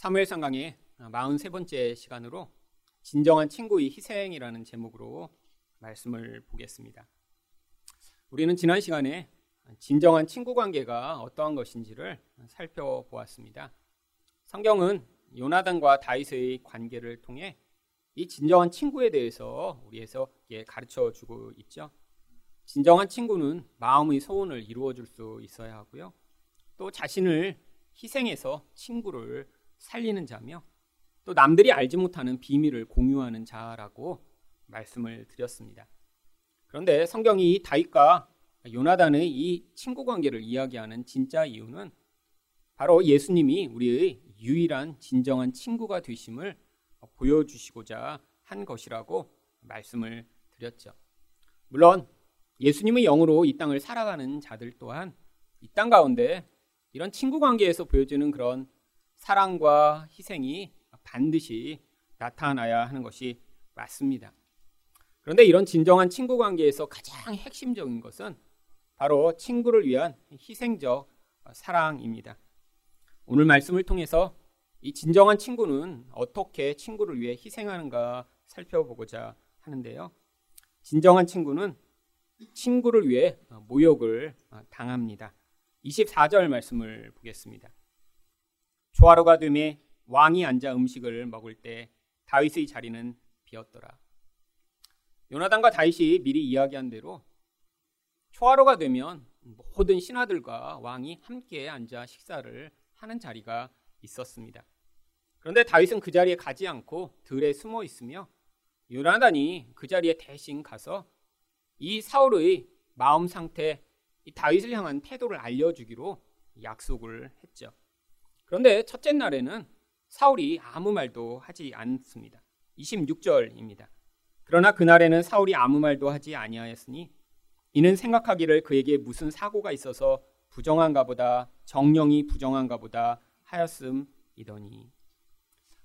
사무엘 상 강의 43번째 시간으로 진정한 친구의 희생이라는 제목으로 말씀을 보겠습니다. 우리는 지난 시간에 진정한 친구 관계가 어떠한 것인지를 살펴보았습니다. 성경은 요나단과 다윗의 관계를 통해 이 진정한 친구에 대해서 우리에게 가르쳐 주고 있죠. 진정한 친구는 마음의 소원을 이루어 줄 수 있어야 하고요. 또 자신을 희생해서 친구를 살리는 자며 또 남들이 알지 못하는 비밀을 공유하는 자라고 말씀을 드렸습니다. 그런데 성경이 다윗과 요나단의 이 친구 관계를 이야기하는 진짜 이유는 바로 예수님이 우리의 유일한 진정한 친구가 되심을 보여주시고자 한 것이라고 말씀을 드렸죠. 물론 예수님의 영으로 이 땅을 살아가는 자들 또한 이 땅 가운데 이런 친구 관계에서 보여지는 그런 사랑과 희생이 반드시 나타나야 하는 것이 맞습니다. 그런데 이런 진정한 친구 관계에서 가장 핵심적인 것은 바로 친구를 위한 희생적 사랑입니다. 오늘 말씀을 통해서 이 진정한 친구는 어떻게 친구를 위해 희생하는가 살펴보고자 하는데요. 진정한 친구는 친구를 위해 모욕을 당합니다. 24절 말씀을 보겠습니다. 조화로가 되매 왕이 앉아 음식을 먹을 때 다윗의 자리는 비었더라. 요나단과 다윗이 미리 이야기한 대로 초하루가 되면 모든 신하들과 왕이 함께 앉아 식사를 하는 자리가 있었습니다. 그런데 다윗은 그 자리에 가지 않고 들에 숨어 있으며 요나단이 그 자리에 대신 가서 이 사울의 마음 상태, 이 다윗을 향한 태도를 알려주기로 약속을 했죠. 그런데 첫째 날에는 사울이 아무 말도 하지 않습니다. 26절입니다. 그러나 그날에는 사울이 아무 말도 하지 아니하였으니 이는 생각하기를 그에게 무슨 사고가 있어서 부정한가 보다 정령이 부정한가 보다 하였음이더니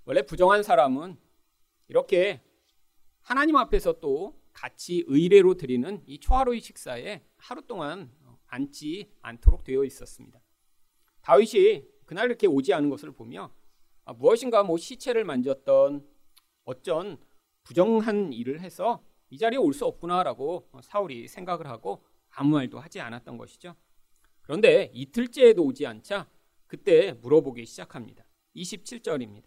원래 부정한 사람은 이렇게 하나님 앞에서 또 같이 의례로 드리는 이 초하루의 식사에 하루 동안 앉지 않도록 되어 있었습니다. 다윗이 그날 이렇게 오지 않은 것을 보며 아, 무엇인가 뭐 시체를 만졌던 어쩐 부정한 일을 해서 이 자리에 올 수 없구나라고 사울이 생각을 하고 아무 말도 하지 않았던 것이죠. 그런데 이틀째에도 오지 않자 그때 물어보기 시작합니다. 27절입니다.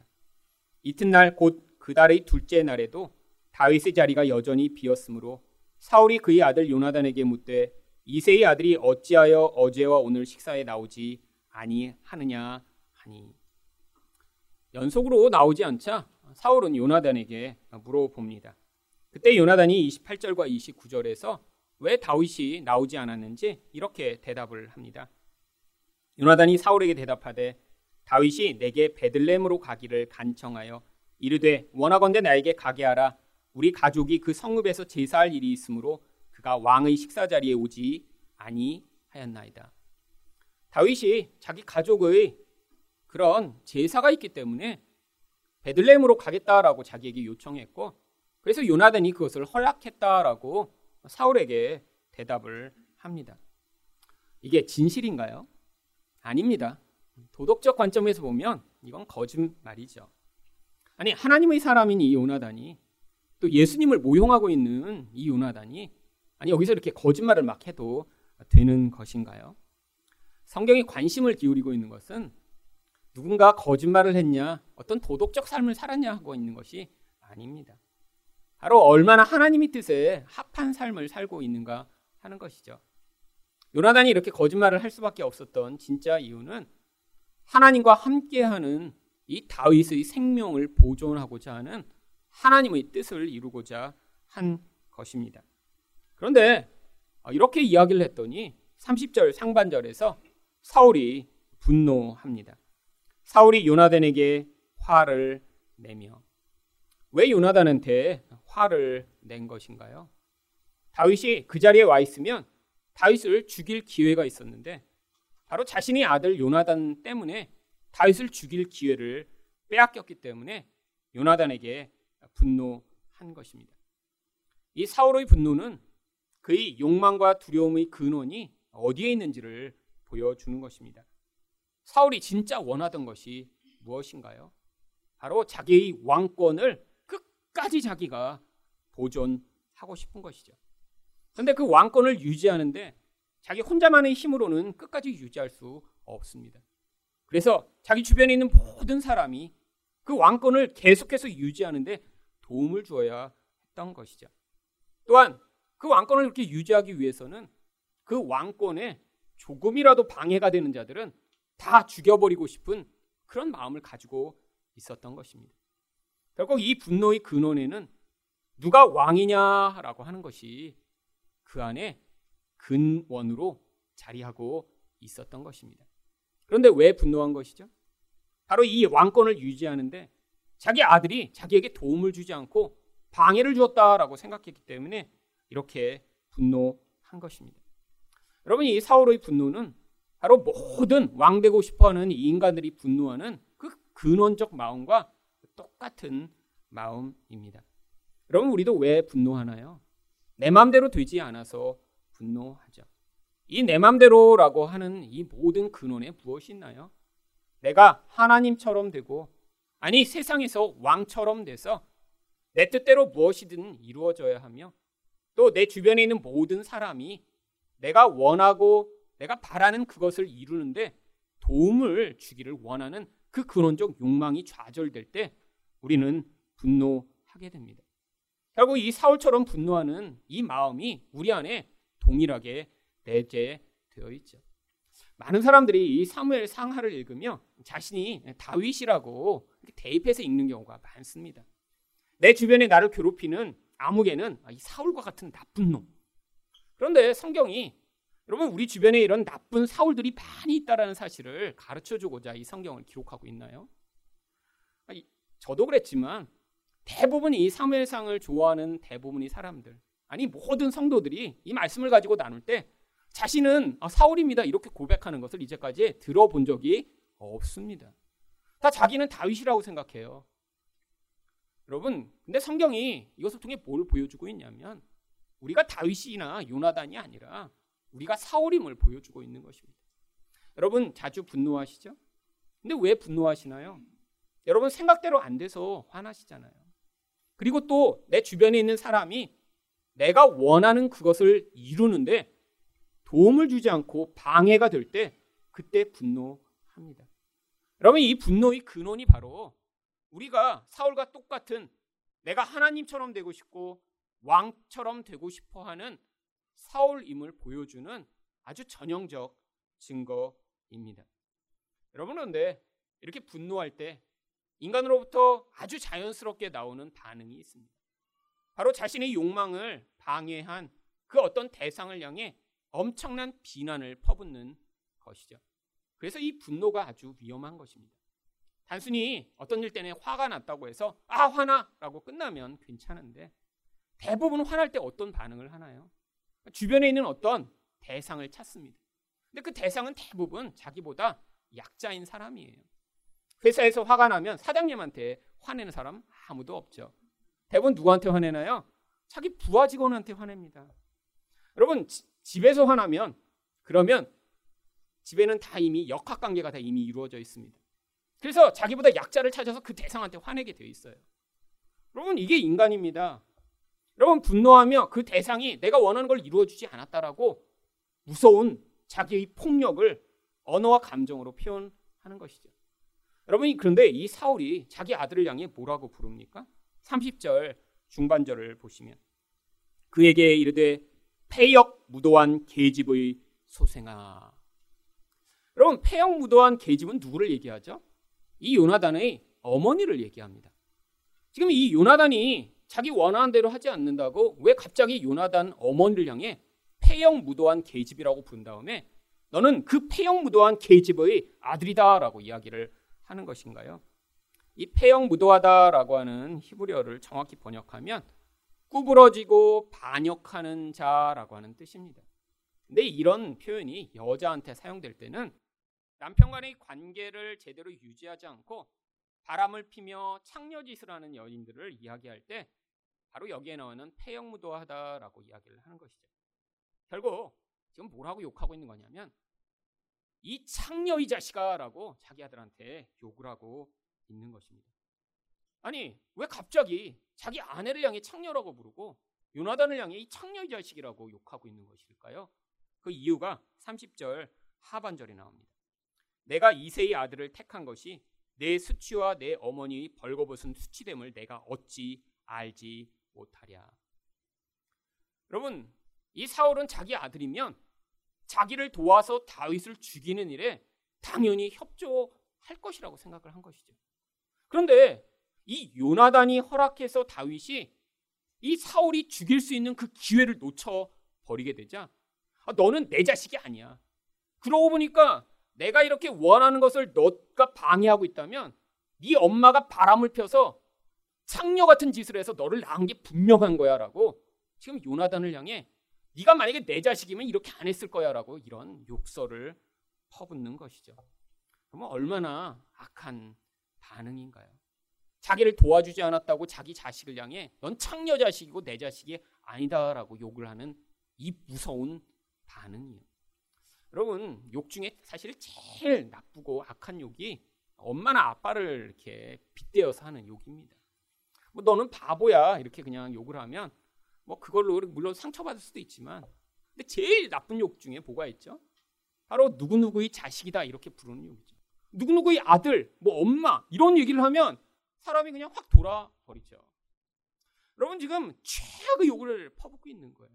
이튿날 곧 그 달의 둘째 날에도 다윗의 자리가 여전히 비었으므로 사울이 그의 아들 요나단에게 묻되 이세의 아들이 어찌하여 어제와 오늘 식사에 나오지 아니하느냐 하니 연속으로 나오지 않자 사울은 요나단에게 물어봅니다. 그때 요나단이 28절과 29절에서 왜 다윗이 나오지 않았는지 이렇게 대답을 합니다. 요나단이 사울에게 대답하되 다윗이 내게 베들렘으로 가기를 간청하여 이르되 원하건대 나에게 가게 하라 우리 가족이 그 성읍에서 제사할 일이 있으므로 그가 왕의 식사 자리에 오지 아니하였나이다. 다윗이 자기 가족의 그런 제사가 있기 때문에 베들레헴으로 가겠다라고 자기에게 요청했고 그래서 요나단이 그것을 허락했다라고 사울에게 대답을 합니다. 이게 진실인가요? 아닙니다. 도덕적 관점에서 보면 이건 거짓말이죠. 아니 하나님의 사람인 이 요나단이 또 예수님을 모용하고 있는 이 요나단이 아니 여기서 이렇게 거짓말을 막 해도 되는 것인가요? 성경이 관심을 기울이고 있는 것은 누군가 거짓말을 했냐, 어떤 도덕적 삶을 살았냐 하고 있는 것이 아닙니다. 바로 얼마나 하나님의 뜻에 합한 삶을 살고 있는가 하는 것이죠. 요나단이 이렇게 거짓말을 할 수밖에 없었던 진짜 이유는 하나님과 함께하는 이 다윗의 생명을 보존하고자 하는 하나님의 뜻을 이루고자 한 것입니다. 그런데 이렇게 이야기를 했더니 30절 상반절에서 사울이 분노합니다. 사울이 요나단에게 화를 내며 왜 요나단한테 화를 낸 것인가요? 다윗이 그 자리에 와 있으면 다윗을 죽일 기회가 있었는데 바로 자신의 아들 요나단 때문에 다윗을 죽일 기회를 빼앗겼기 때문에 요나단에게 분노한 것입니다. 이 사울의 분노는 그의 욕망과 두려움의 근원이 어디에 있는지를 보여주는 것입니다. 사울이 진짜 원하던 것이 무엇인가요? 바로 자기의 왕권을 끝까지 자기가 보존하고 싶은 것이죠. 그런데 그 왕권을 유지하는데 자기 혼자만의 힘으로는 끝까지 유지할 수 없습니다. 그래서 자기 주변에 있는 모든 사람이 그 왕권을 계속해서 유지하는데 도움을 주어야 했던 것이죠. 또한 그 왕권을 이렇게 유지하기 위해서는 그 왕권에 조금이라도 방해가 되는 자들은 다 죽여버리고 싶은 그런 마음을 가지고 있었던 것입니다. 결국 이 분노의 근원에는 누가 왕이냐라고 하는 것이 그 안에 근원으로 자리하고 있었던 것입니다. 그런데 왜 분노한 것이죠? 바로 이 왕권을 유지하는데 자기 아들이 자기에게 도움을 주지 않고 방해를 주었다라고 생각했기 때문에 이렇게 분노한 것입니다. 여러분 이 사울의 분노는 바로 모든 왕 되고 싶어하는 인간들이 분노하는 그 근원적 마음과 똑같은 마음입니다. 여러분 우리도 왜 분노하나요? 내 마음대로 되지 않아서 분노하죠. 이 내 마음대로라고 하는 이 모든 근원에 무엇이 있나요? 내가 하나님처럼 되고 아니 세상에서 왕처럼 돼서 내 뜻대로 무엇이든 이루어져야 하며 또 내 주변에 있는 모든 사람이 내가 원하고 내가 바라는 그것을 이루는데 도움을 주기를 원하는 그 근원적 욕망이 좌절될 때 우리는 분노하게 됩니다. 결국 이 사울처럼 분노하는 이 마음이 우리 안에 동일하게 내재되어 있죠. 많은 사람들이 이 사무엘 상하를 읽으며 자신이 다윗이라고 대입해서 읽는 경우가 많습니다. 내 주변에 나를 괴롭히는 아무개는 이 사울과 같은 나쁜 놈. 그런데 성경이 여러분 우리 주변에 이런 나쁜 사울들이 많이 있다라는 사실을 가르쳐 주고자 이 성경을 기록하고 있나요? 저도 그랬지만 대부분 이 사무엘상을 좋아하는 대부분의 사람들 아니 모든 성도들이 이 말씀을 가지고 나눌 때 자신은 아, 사울입니다 이렇게 고백하는 것을 이제까지 들어본 적이 없습니다. 다 자기는 다윗이라고 생각해요. 여러분, 근데 성경이 이것을 통해 뭘 보여주고 있냐면 우리가 다윗이나 요나단이 아니라 우리가 사울임을 보여주고 있는 것입니다. 여러분 자주 분노하시죠? 근데 왜 분노하시나요? 여러분 생각대로 안 돼서 화나시잖아요. 그리고 또 내 주변에 있는 사람이 내가 원하는 그것을 이루는데 도움을 주지 않고 방해가 될 때 그때 분노합니다. 여러분 이 분노의 근원이 바로 우리가 사울과 똑같은 내가 하나님처럼 되고 싶고 왕처럼 되고 싶어 하는 사울임을 보여주는 아주 전형적 증거입니다. 여러분 그런데 이렇게 분노할 때 인간으로부터 아주 자연스럽게 나오는 반응이 있습니다. 바로 자신의 욕망을 방해한 그 어떤 대상을 향해 엄청난 비난을 퍼붓는 것이죠. 그래서 이 분노가 아주 위험한 것입니다. 단순히 어떤 일 때문에 화가 났다고 해서 아 화나라고 끝나면 괜찮은데 대부분 화날 때 어떤 반응을 하나요? 주변에 있는 어떤 대상을 찾습니다. 근데 그 대상은 대부분 자기보다 약자인 사람이에요. 회사에서 화가 나면 사장님한테 화내는 사람 아무도 없죠. 대부분 누구한테 화내나요? 자기 부하 직원한테 화냅니다. 여러분 지, 집에서 화나면 그러면 집에는 다 이미 역학 관계가 다 이미 이루어져 있습니다. 그래서 자기보다 약자를 찾아서 그 대상한테 화내게 되어 있어요. 여러분 이게 인간입니다. 여러분 분노하며 그 대상이 내가 원하는 걸 이루어주지 않았다라고 무서운 자기의 폭력을 언어와 감정으로 표현하는 것이죠. 여러분이 그런데 이 사울이 자기 아들을 향해 뭐라고 부릅니까? 30절 중반절을 보시면 그에게 이르되 폐역 무도한 계집의 소생아. 여러분 폐역 무도한 계집은 누구를 얘기하죠? 이 요나단의 어머니를 얘기합니다. 지금 이 요나단이 자기 원하는 대로 하지 않는다고 왜 갑자기 요나단 어머니를 향해 폐역 무도한 계집이라고 부른 다음에 너는 그 폐역 무도한 계집의 아들이다라고 이야기를 하는 것인가요? 이 폐역 무도하다라고 하는 히브리어를 정확히 번역하면 구부러지고 반역하는 자라고 하는 뜻입니다. 근데 이런 표현이 여자한테 사용될 때는 남편 간의 관계를 제대로 유지하지 않고 바람을 피며 창녀짓을 하는 여인들을 이야기할 때 바로 여기에 나오는 폐역무도하다라고 이야기를 하는 것이죠. 결국 지금 뭐라고 욕하고 있는 거냐면 이 창녀 이 자식아라고 자기 아들한테 욕을 하고 있는 것입니다. 아니, 왜 갑자기 자기 아내를 향해 창녀라고 부르고 요나단을 향해 이 창녀 자식이라고 욕하고 있는 것일까요? 그 이유가 30절 하반절에 나옵니다. 내가 이세의 아들을 택한 것이 내 수치와 내 어머니의 벌거벗은 수치됨을 내가 어찌 알지 못하랴. 여러분, 이 사울은 자기 아들이면 자기를 도와서 다윗을 죽이는 일에 당연히 협조할 것이라고 생각을 한 것이죠. 그런데 이 요나단이 허락해서 다윗이 이 사울이 죽일 수 있는 그 기회를 놓쳐 버리게 되자 아, 너는 내 자식이 아니야. 그러고 보니까 내가 이렇게 원하는 것을 너가 방해하고 있다면 네 엄마가 바람을 펴서 창녀 같은 짓을 해서 너를 낳은 게 분명한 거야라고 지금 요나단을 향해 네가 만약에 내 자식이면 이렇게 안 했을 거야라고 이런 욕설을 퍼붓는 것이죠. 그러면 얼마나 악한 반응인가요? 자기를 도와주지 않았다고 자기 자식을 향해 넌 창녀 자식이고 내 자식이 아니다라고 욕을 하는 이 무서운 반응이에요. 여러분, 욕 중에 사실 제일 나쁘고 악한 욕이 엄마나 아빠를 이렇게 빗대어서 하는 욕입니다. 뭐 너는 바보야 이렇게 그냥 욕을 하면 뭐 그걸로 물론 상처받을 수도 있지만 근데 제일 나쁜 욕 중에 뭐가 있죠? 바로 누구누구의 자식이다 이렇게 부르는 욕이죠. 누구누구의 아들, 뭐 엄마 이런 얘기를 하면 사람이 그냥 확 돌아버리죠. 여러분 지금 최악의 욕을 퍼붓고 있는 거예요.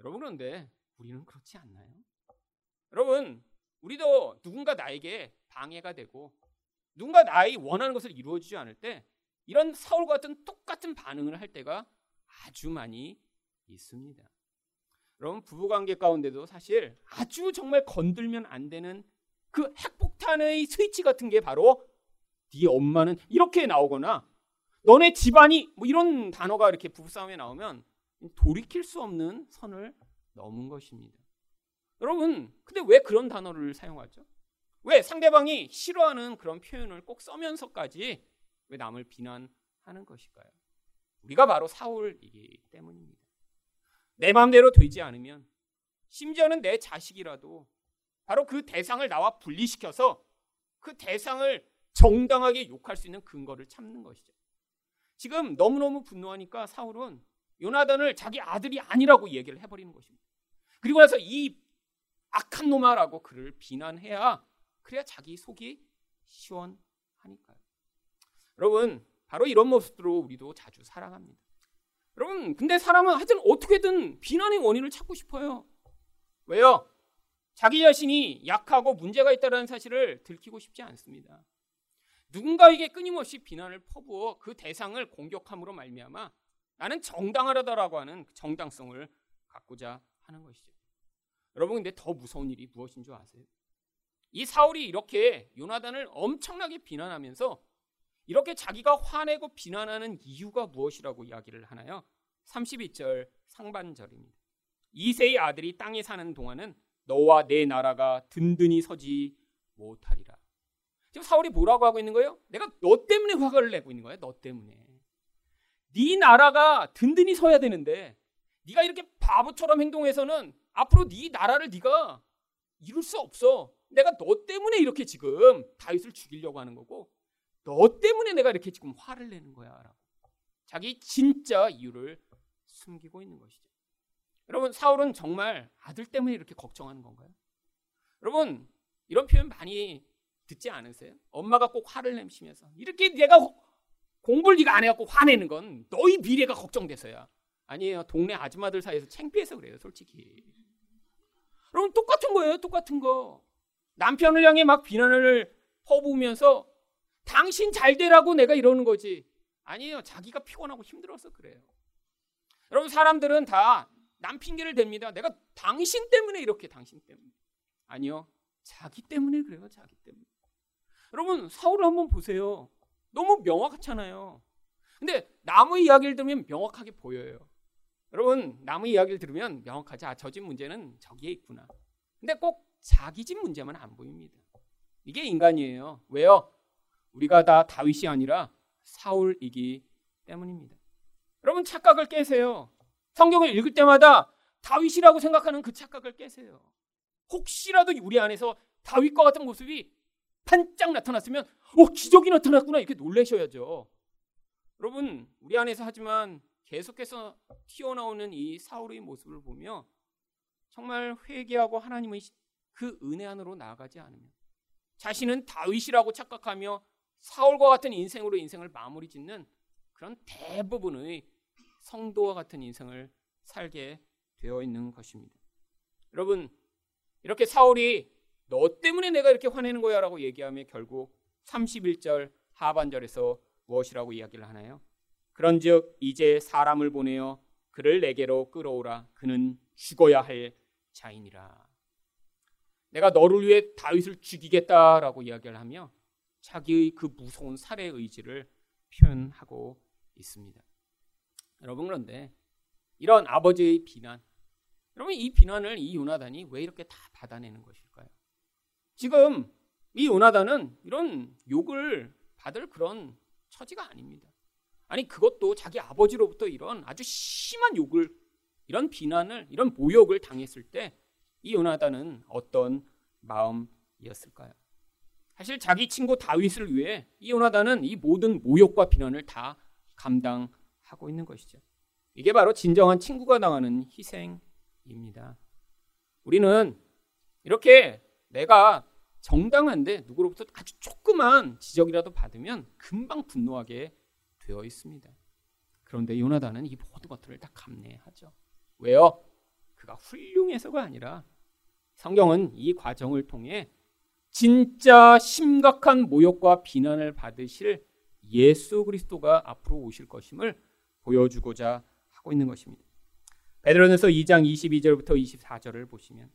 여러분 그런데 우리는 그렇지 않나요? 여러분 우리도 누군가 나에게 방해가 되고 누군가 나의 원하는 것을 이루어주지 않을 때 이런 사울 같은 똑같은 반응을 할 때가 아주 많이 있습니다. 여러분 부부 관계 가운데도 사실 아주 정말 건들면 안 되는 그 핵폭탄의 스위치 같은 게 바로 네 엄마는 이렇게 나오거나 너네 집안이 뭐 이런 단어가 이렇게 부부싸움에 나오면 돌이킬 수 없는 선을 넘은 것입니다. 여러분, 근데 왜 그런 단어를 사용하죠? 왜 상대방이 싫어하는 그런 표현을 꼭 써면서까지 왜 남을 비난하는 것일까요? 우리가 바로 사울이기 때문입니다. 내 마음대로 되지 않으면 심지어는 내 자식이라도 바로 그 대상을 나와 분리시켜서 그 대상을 정당하게 욕할 수 있는 근거를 찾는 것이죠. 지금 너무너무 분노하니까 사울은 요나단을 자기 아들이 아니라고 얘기를 해버리는 것입니다. 그리고 나서 이 악한 놈아라고 그를 비난해야 그래야 자기 속이 시원하니까요. 여러분 바로 이런 모습으로 우리도 자주 살아갑니다. 여러분 근데 사람은 하여튼 어떻게든 비난의 원인을 찾고 싶어요. 왜요? 자기 자신이 약하고 문제가 있다는 사실을 들키고 싶지 않습니다. 누군가에게 끊임없이 비난을 퍼부어 그 대상을 공격함으로 말미암아 나는 정당하다라고 하는 그 정당성을 갖고자 하는 것이죠. 여러분 근데 더 무서운 일이 무엇인 줄 아세요? 이 사울이 이렇게 요나단을 엄청나게 비난하면서 이렇게 자기가 화내고 비난하는 이유가 무엇이라고 이야기를 하나요? 32절 상반절입니다. 이세의 아들이 땅에 사는 동안은 너와 내 나라가 든든히 서지 못하리라. 지금 사울이 뭐라고 하고 있는 거예요? 내가 너 때문에 화를 내고 있는 거야. 너 때문에. 네 나라가 든든히 서야 되는데 네가 이렇게 바보처럼 행동해서는 앞으로 네 나라를 네가 이룰 수 없어. 내가 너 때문에 이렇게 지금 다윗을 죽이려고 하는 거고 너 때문에 내가 이렇게 지금 화를 내는 거야라고. 자기 진짜 이유를 숨기고 있는 것이죠. 여러분 사울은 정말 아들 때문에 이렇게 걱정하는 건가요? 여러분 이런 표현 많이 듣지 않으세요? 엄마가 꼭 화를 내시면서 이렇게 내가 공부를 네가 안 해갖고 화내는 건 너희 미래가 걱정돼서야. 아니에요. 동네 아줌마들 사이에서 창피해서 그래요. 솔직히. 여러분 똑같은 거예요. 똑같은 거. 남편을 향해 막 비난을 퍼부으면서 당신 잘 되라고 내가 이러는 거지. 아니에요. 자기가 피곤하고 힘들어서 그래요. 여러분 사람들은 다 남 핑계를 댑니다. 내가 당신 때문에 이렇게 당신 때문에. 아니요. 자기 때문에 그래요. 자기 때문에. 여러분 사울을 한번 보세요. 너무 명확하잖아요. 근데 남의 이야기를 들으면 명확하게 보여요. 여러분 남의 이야기를 들으면 명확하지. 아, 저 집 문제는 저기에 있구나. 근데 꼭 자기 집 문제만 안 보입니다. 이게 인간이에요. 왜요? 우리가 다 다윗이 아니라 사울이기 때문입니다. 여러분 착각을 깨세요. 성경을 읽을 때마다 다윗이라고 생각하는 그 착각을 깨세요. 혹시라도 우리 안에서 다윗과 같은 모습이 반짝 나타났으면 오 기적이 나타났구나 이렇게 놀라셔야죠. 여러분 우리 안에서 하지만 계속해서 튀어나오는 이 사울의 모습을 보며 정말 회개하고 하나님의 그 은혜 안으로 나아가지 않으면 자신은 다윗이라고 착각하며 사울과 같은 인생으로 인생을 마무리 짓는 그런 대부분의 성도와 같은 인생을 살게 되어 있는 것입니다. 여러분 이렇게 사울이 너 때문에 내가 이렇게 화내는 거야 라고 얘기하며 결국 31절 하반절에서 무엇이라고 이야기를 하나요? 그런즉 이제 사람을 보내어 그를 내게로 끌어오라 그는 죽어야 할 자이니라. 내가 너를 위해 다윗을 죽이겠다라고 이야기를 하며 자기의 그 무서운 살해 의지를 표현하고 있습니다. 여러분 그런데 이런 아버지의 비난, 여러분 이 비난을 이 요나단이 왜 이렇게 다 받아내는 것일까요? 지금 이 요나단은 이런 욕을 받을 그런 처지가 아닙니다. 아니 그것도 자기 아버지로부터 이런 아주 심한 욕을 이런 비난을 이런 모욕을 당했을 때 이 요나단은 어떤 마음이었을까요? 사실 자기 친구 다윗을 위해 이 요나단은 이 모든 모욕과 비난을 다 감당하고 있는 것이죠. 이게 바로 진정한 친구가 당하는 희생입니다. 우리는 이렇게 내가 정당한데 누구로부터 아주 조그만 지적이라도 받으면 금방 분노하게 되어 있습니다. 그런데 요나단은 이 모든 것들을 다 감내하죠. 왜요? 그가 훌륭해서가 아니라 성경은 이 과정을 통해 진짜 심각한 모욕과 비난을 받으실 예수 그리스도가 앞으로 오실 것임을 보여주고자 하고 있는 것입니다. 베드로전서 2장 22절부터 24절을 보시면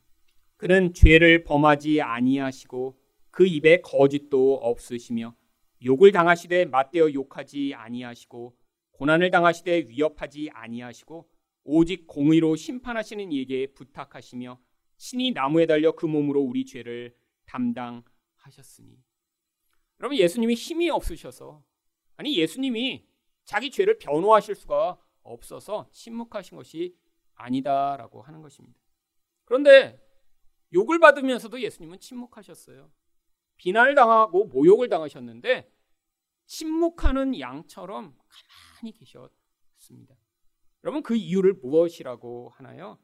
그는 죄를 범하지 아니하시고 그 입에 거짓도 없으시며 욕을 당하시되 맞대어 욕하지 아니하시고 고난을 당하시되 위협하지 아니하시고 오직 공의로 심판하시는 이에게 부탁하시며 신이 나무에 달려 그 몸으로 우리 죄를 담당하셨으니 여러분 예수님이 힘이 없으셔서 아니 예수님이 자기 죄를 변호하실 수가 없어서 침묵하신 것이 아니다라고 하는 것입니다. 그런데 욕을 받으면서도 예수님은 침묵하셨어요. 비난을 당하고 모욕을 당하셨는데 침묵하는 양처럼 가만히 계셨습니다. 여러분 그 이유를 무엇이라고 하나요?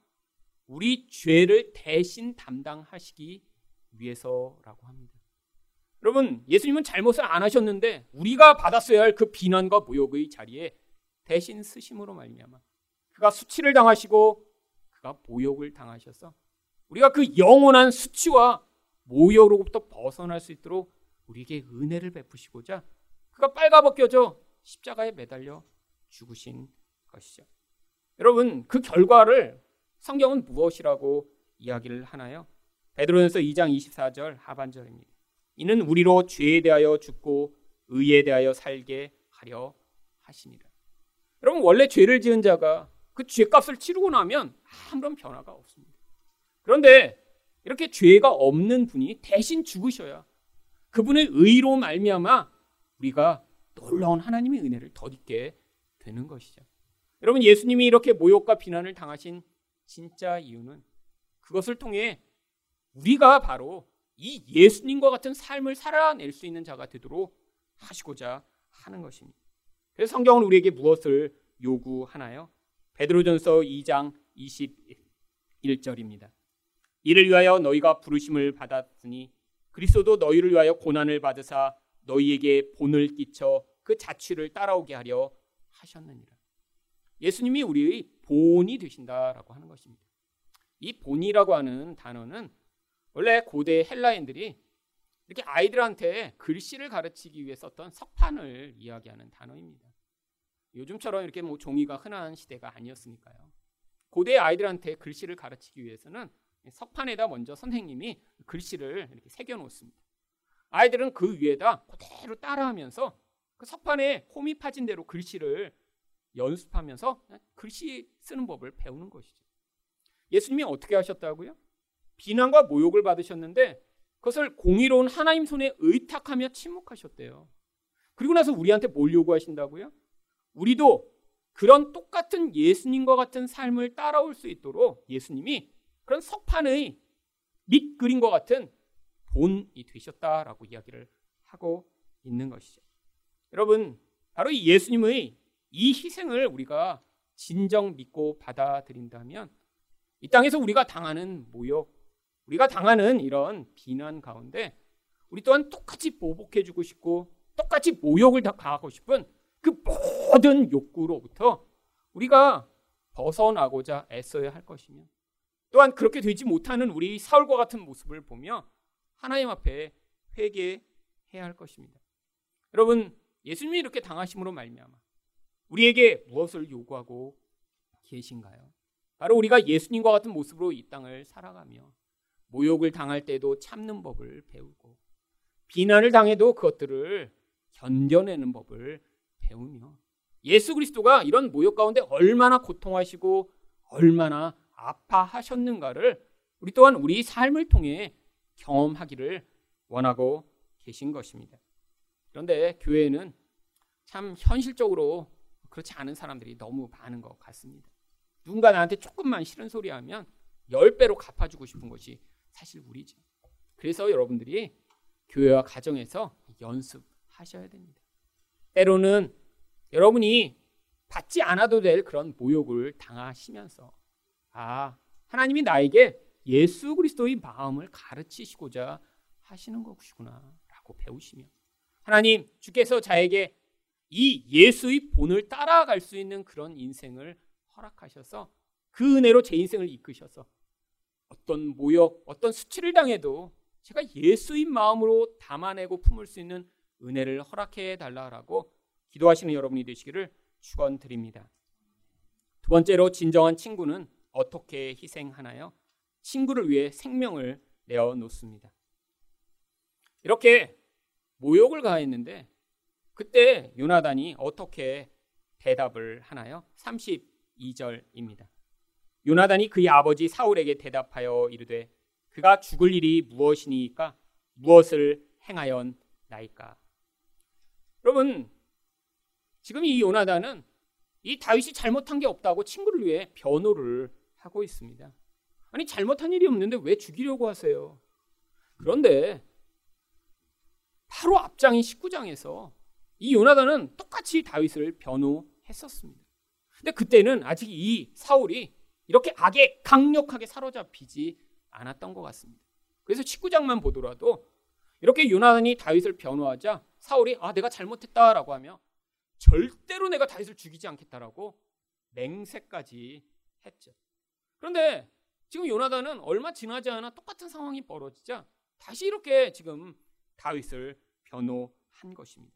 우리 죄를 대신 담당하시기 위해서라고 합니다. 여러분 예수님은 잘못을 안 하셨는데 우리가 받았어야 할 그 비난과 모욕의 자리에 대신 쓰심으로 말미암아 그가 수치를 당하시고 그가 모욕을 당하셔서 우리가 그 영원한 수치와 모욕으로부터 벗어날 수 있도록 우리에게 은혜를 베푸시고자 그가 빨가벗겨져 십자가에 매달려 죽으신 것이죠. 여러분 그 결과를 성경은 무엇이라고 이야기를 하나요? 베드로전서 2장 24절 하반절입니다. 이는 우리로 죄에 대하여 죽고 의에 대하여 살게 하려 하시니라. 여러분 원래 죄를 지은 자가 그 죄값을 치르고 나면 아무런 변화가 없습니다. 그런데 이렇게 죄가 없는 분이 대신 죽으셔야 그분의 의로 말미암아 우리가 놀라운 하나님의 은혜를 덧입게 되는 것이죠. 여러분 예수님이 이렇게 모욕과 비난을 당하신 진짜 이유는 그것을 통해 우리가 바로 이 예수님과 같은 삶을 살아낼 수 있는 자가 되도록 하시고자 하는 것입니다. 그래서 성경은 우리에게 무엇을 요구하나요? 베드로전서 2장 21절입니다. 이를 위하여 너희가 부르심을 받았으니 그리스도도 너희를 위하여 고난을 받으사 너희에게 본을 끼쳐 그 자취를 따라오게 하려 하셨느니라. 예수님이 우리의 본이 되신다라고 하는 것입니다. 이 본이라고 하는 단어는 원래 고대 헬라인들이 이렇게 아이들한테 글씨를 가르치기 위해 썼던 석판을 이야기하는 단어입니다. 요즘처럼 이렇게 뭐 종이가 흔한 시대가 아니었으니까요. 고대 아이들한테 글씨를 가르치기 위해서는 석판에다 먼저 선생님이 글씨를 이렇게 새겨 놓습니다. 아이들은 그 위에다 그대로 따라하면서 그 석판에 홈이 파진 대로 글씨를 연습하면서 글씨 쓰는 법을 배우는 것이죠. 예수님이 어떻게 하셨다고요? 비난과 모욕을 받으셨는데 그것을 공의로운 하나님 손에 의탁하며 침묵하셨대요. 그리고 나서 우리한테 뭘 요구하신다고요? 우리도 그런 똑같은 예수님과 같은 삶을 따라올 수 있도록 예수님이 그런 석판의 밑 그림과 같은 본이 되셨다라고 이야기를 하고 있는 것이죠. 여러분, 바로 이 예수님의 이 희생을 우리가 진정 믿고 받아들인다면 이 땅에서 우리가 당하는 모욕, 우리가 당하는 이런 비난 가운데 우리 또한 똑같이 보복해주고 싶고 똑같이 모욕을 다 가하고 싶은 그 모든 욕구로부터 우리가 벗어나고자 애써야 할 것이며 또한 그렇게 되지 못하는 우리 사울과 같은 모습을 보며 하나님 앞에 회개해야 할 것입니다. 여러분 예수님이 이렇게 당하심으로 말미암아 우리에게 무엇을 요구하고 계신가요? 바로 우리가 예수님과 같은 모습으로 이 땅을 살아가며 모욕을 당할 때도 참는 법을 배우고 비난을 당해도 그것들을 견뎌내는 법을 배우며 예수 그리스도가 이런 모욕 가운데 얼마나 고통하시고 얼마나 아파하셨는가를 우리 또한 우리 삶을 통해 경험하기를 원하고 계신 것입니다. 그런데 교회는 참 현실적으로 그렇지 않은 사람들이 너무 많은 것 같습니다. 누군가 나한테 조금만 싫은 소리 하면 10배로 갚아주고 싶은 것이 사실 우리죠. 그래서 여러분들이 교회와 가정에서 연습하셔야 됩니다. 때로는 여러분이 받지 않아도 될 그런 모욕을 당하시면서 아, 하나님이 나에게 예수 그리스도의 마음을 가르치시고자 하시는 것이구나라고 배우시며 하나님 주께서 자에게 이 예수의 본을 따라갈 수 있는 그런 인생을 허락하셔서 그 은혜로 제 인생을 이끄셔서 어떤 모욕, 어떤 수치를 당해도 제가 예수의 마음으로 담아내고 품을 수 있는 은혜를 허락해 달라라고 기도하시는 여러분이 되시기를 축원드립니다. 두 번째로 진정한 친구는 어떻게 희생하나요? 친구를 위해 생명을 내어 놓습니다. 이렇게 모욕을 가했는데 그때 요나단이 어떻게 대답을 하나요? 32절입니다. 요나단이 그의 아버지 사울에게 대답하여 이르되 그가 죽을 일이 무엇이니까 무엇을 행하였나이까? 여러분 지금 이 요나단은 이 다윗이 잘못한 게 없다고 친구를 위해 변호를 하고 있습니다. 아니 잘못한 일이 없는데 왜 죽이려고 하세요? 그런데 바로 앞장인 19장에서 이 요나단은 똑같이 다윗을 변호했었습니다. 근데 그때는 아직 이 사울이 이렇게 악에 강력하게 사로잡히지 않았던 것 같습니다. 그래서 19장만 보더라도 이렇게 요나단이 다윗을 변호하자 사울이 아 내가 잘못했다라고 하며 절대로 내가 다윗을 죽이지 않겠다라고 맹세까지 했죠. 그런데 지금 요나단은 얼마 지나지 않아 똑같은 상황이 벌어지자 다시 이렇게 지금 다윗을 변호한 것입니다.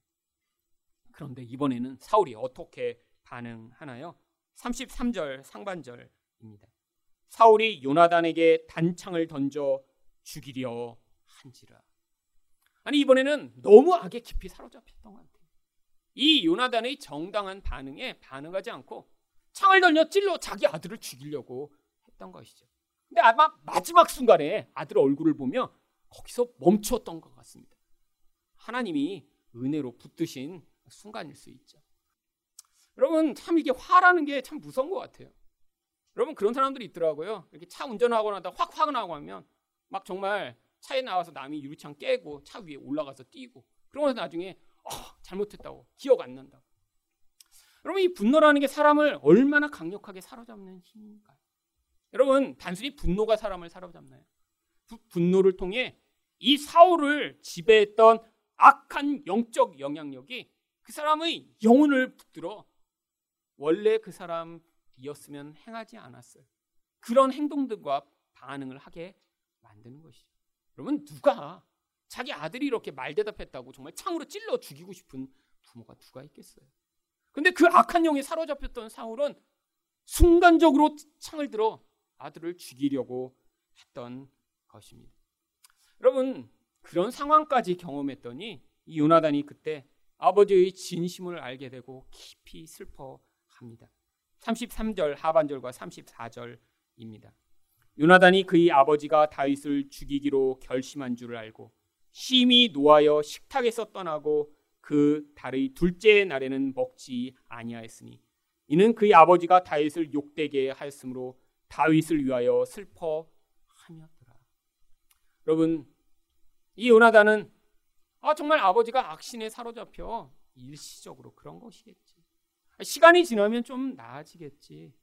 그런데 이번에는 사울이 어떻게 반응하나요? 33절 상반절입니다. 사울이 요나단에게 단창을 던져 죽이려 한지라. 아니 이번에는 너무 악에 깊이 사로잡혔던 것 같아요. 이 요나단의 정당한 반응에 반응하지 않고 창을 던져 찔러 자기 아들을 죽이려고 했던 것이죠. 근데 아마 마지막 순간에 아들 얼굴을 보며 거기서 멈추었던 것 같습니다. 하나님이 은혜로 붙드신 순간일 수 있죠. 여러분 참 이게 화라는 게 참 무서운 것 같아요. 여러분 그런 사람들이 있더라고요. 이렇게 차 운전하고 나다 확 화가 나고 하면 막 정말 차에 나와서 남이 유리창 깨고 차 위에 올라가서 뛰고 그러면서 나중에 어, 잘못했다고 기억 안 난다고. 여러분 이 분노라는 게 사람을 얼마나 강력하게 사로잡는 힘인가요? 여러분 단순히 분노가 사람을 사로잡나요? 분노를 통해 이 사울을 지배했던 악한 영적 영향력이 그 사람의 영혼을 붙들어 원래 그 사람이었으면 행하지 않았어요. 그런 행동들과 반응을 하게 만드는 것이죠. 여러분 누가 자기 아들이 이렇게 말대답했다고 정말 창으로 찔러 죽이고 싶은 부모가 누가 있겠어요? 근데 그 악한 영에 사로잡혔던 사울은 순간적으로 창을 들어 아들을 죽이려고 했던 것입니다. 여러분 그런 상황까지 경험했더니 이 요나단이 그때 아버지의 진심을 알게 되고 깊이 슬퍼합니다. 33절 하반절과 34절입니다. 요나단이 그의 아버지가 다윗을 죽이기로 결심한 줄을 알고 심히 노하여 식탁에서 떠나고 그 달의 둘째 날에는 먹지 아니하였으니 이는 그의 아버지가 다윗을 욕되게 하였으므로 다윗을 위하여 슬퍼하였더라. 여러분 이 요나단은 아 정말 아버지가 악신에 사로잡혀 일시적으로 그런 것이겠지. 시간이 지나면 좀 나아지겠지.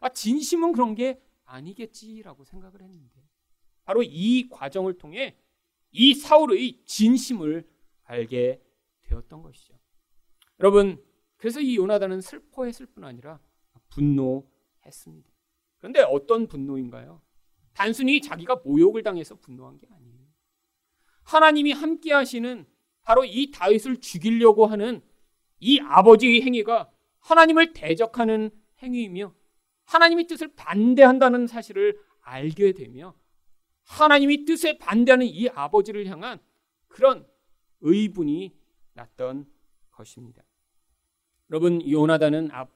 아 진심은 그런 게 아니겠지라고 생각을 했는데 바로 이 과정을 통해 이 사울의 진심을 알게 되었던 것이죠. 여러분 그래서 이 요나단은 슬퍼했을 뿐 아니라 분노했습니다. 그런데 어떤 분노인가요? 단순히 자기가 모욕을 당해서 분노한 게 아니에요. 하나님이 함께 하시는 바로 이 다윗을 죽이려고 하는 이 아버지의 행위가 하나님을 대적하는 행위이며 하나님의 뜻을 반대한다는 사실을 알게 되며 하나님이 뜻에 반대하는 이 아버지를 향한 그런 의분이 났던 것입니다. 여러분 요나단은 아,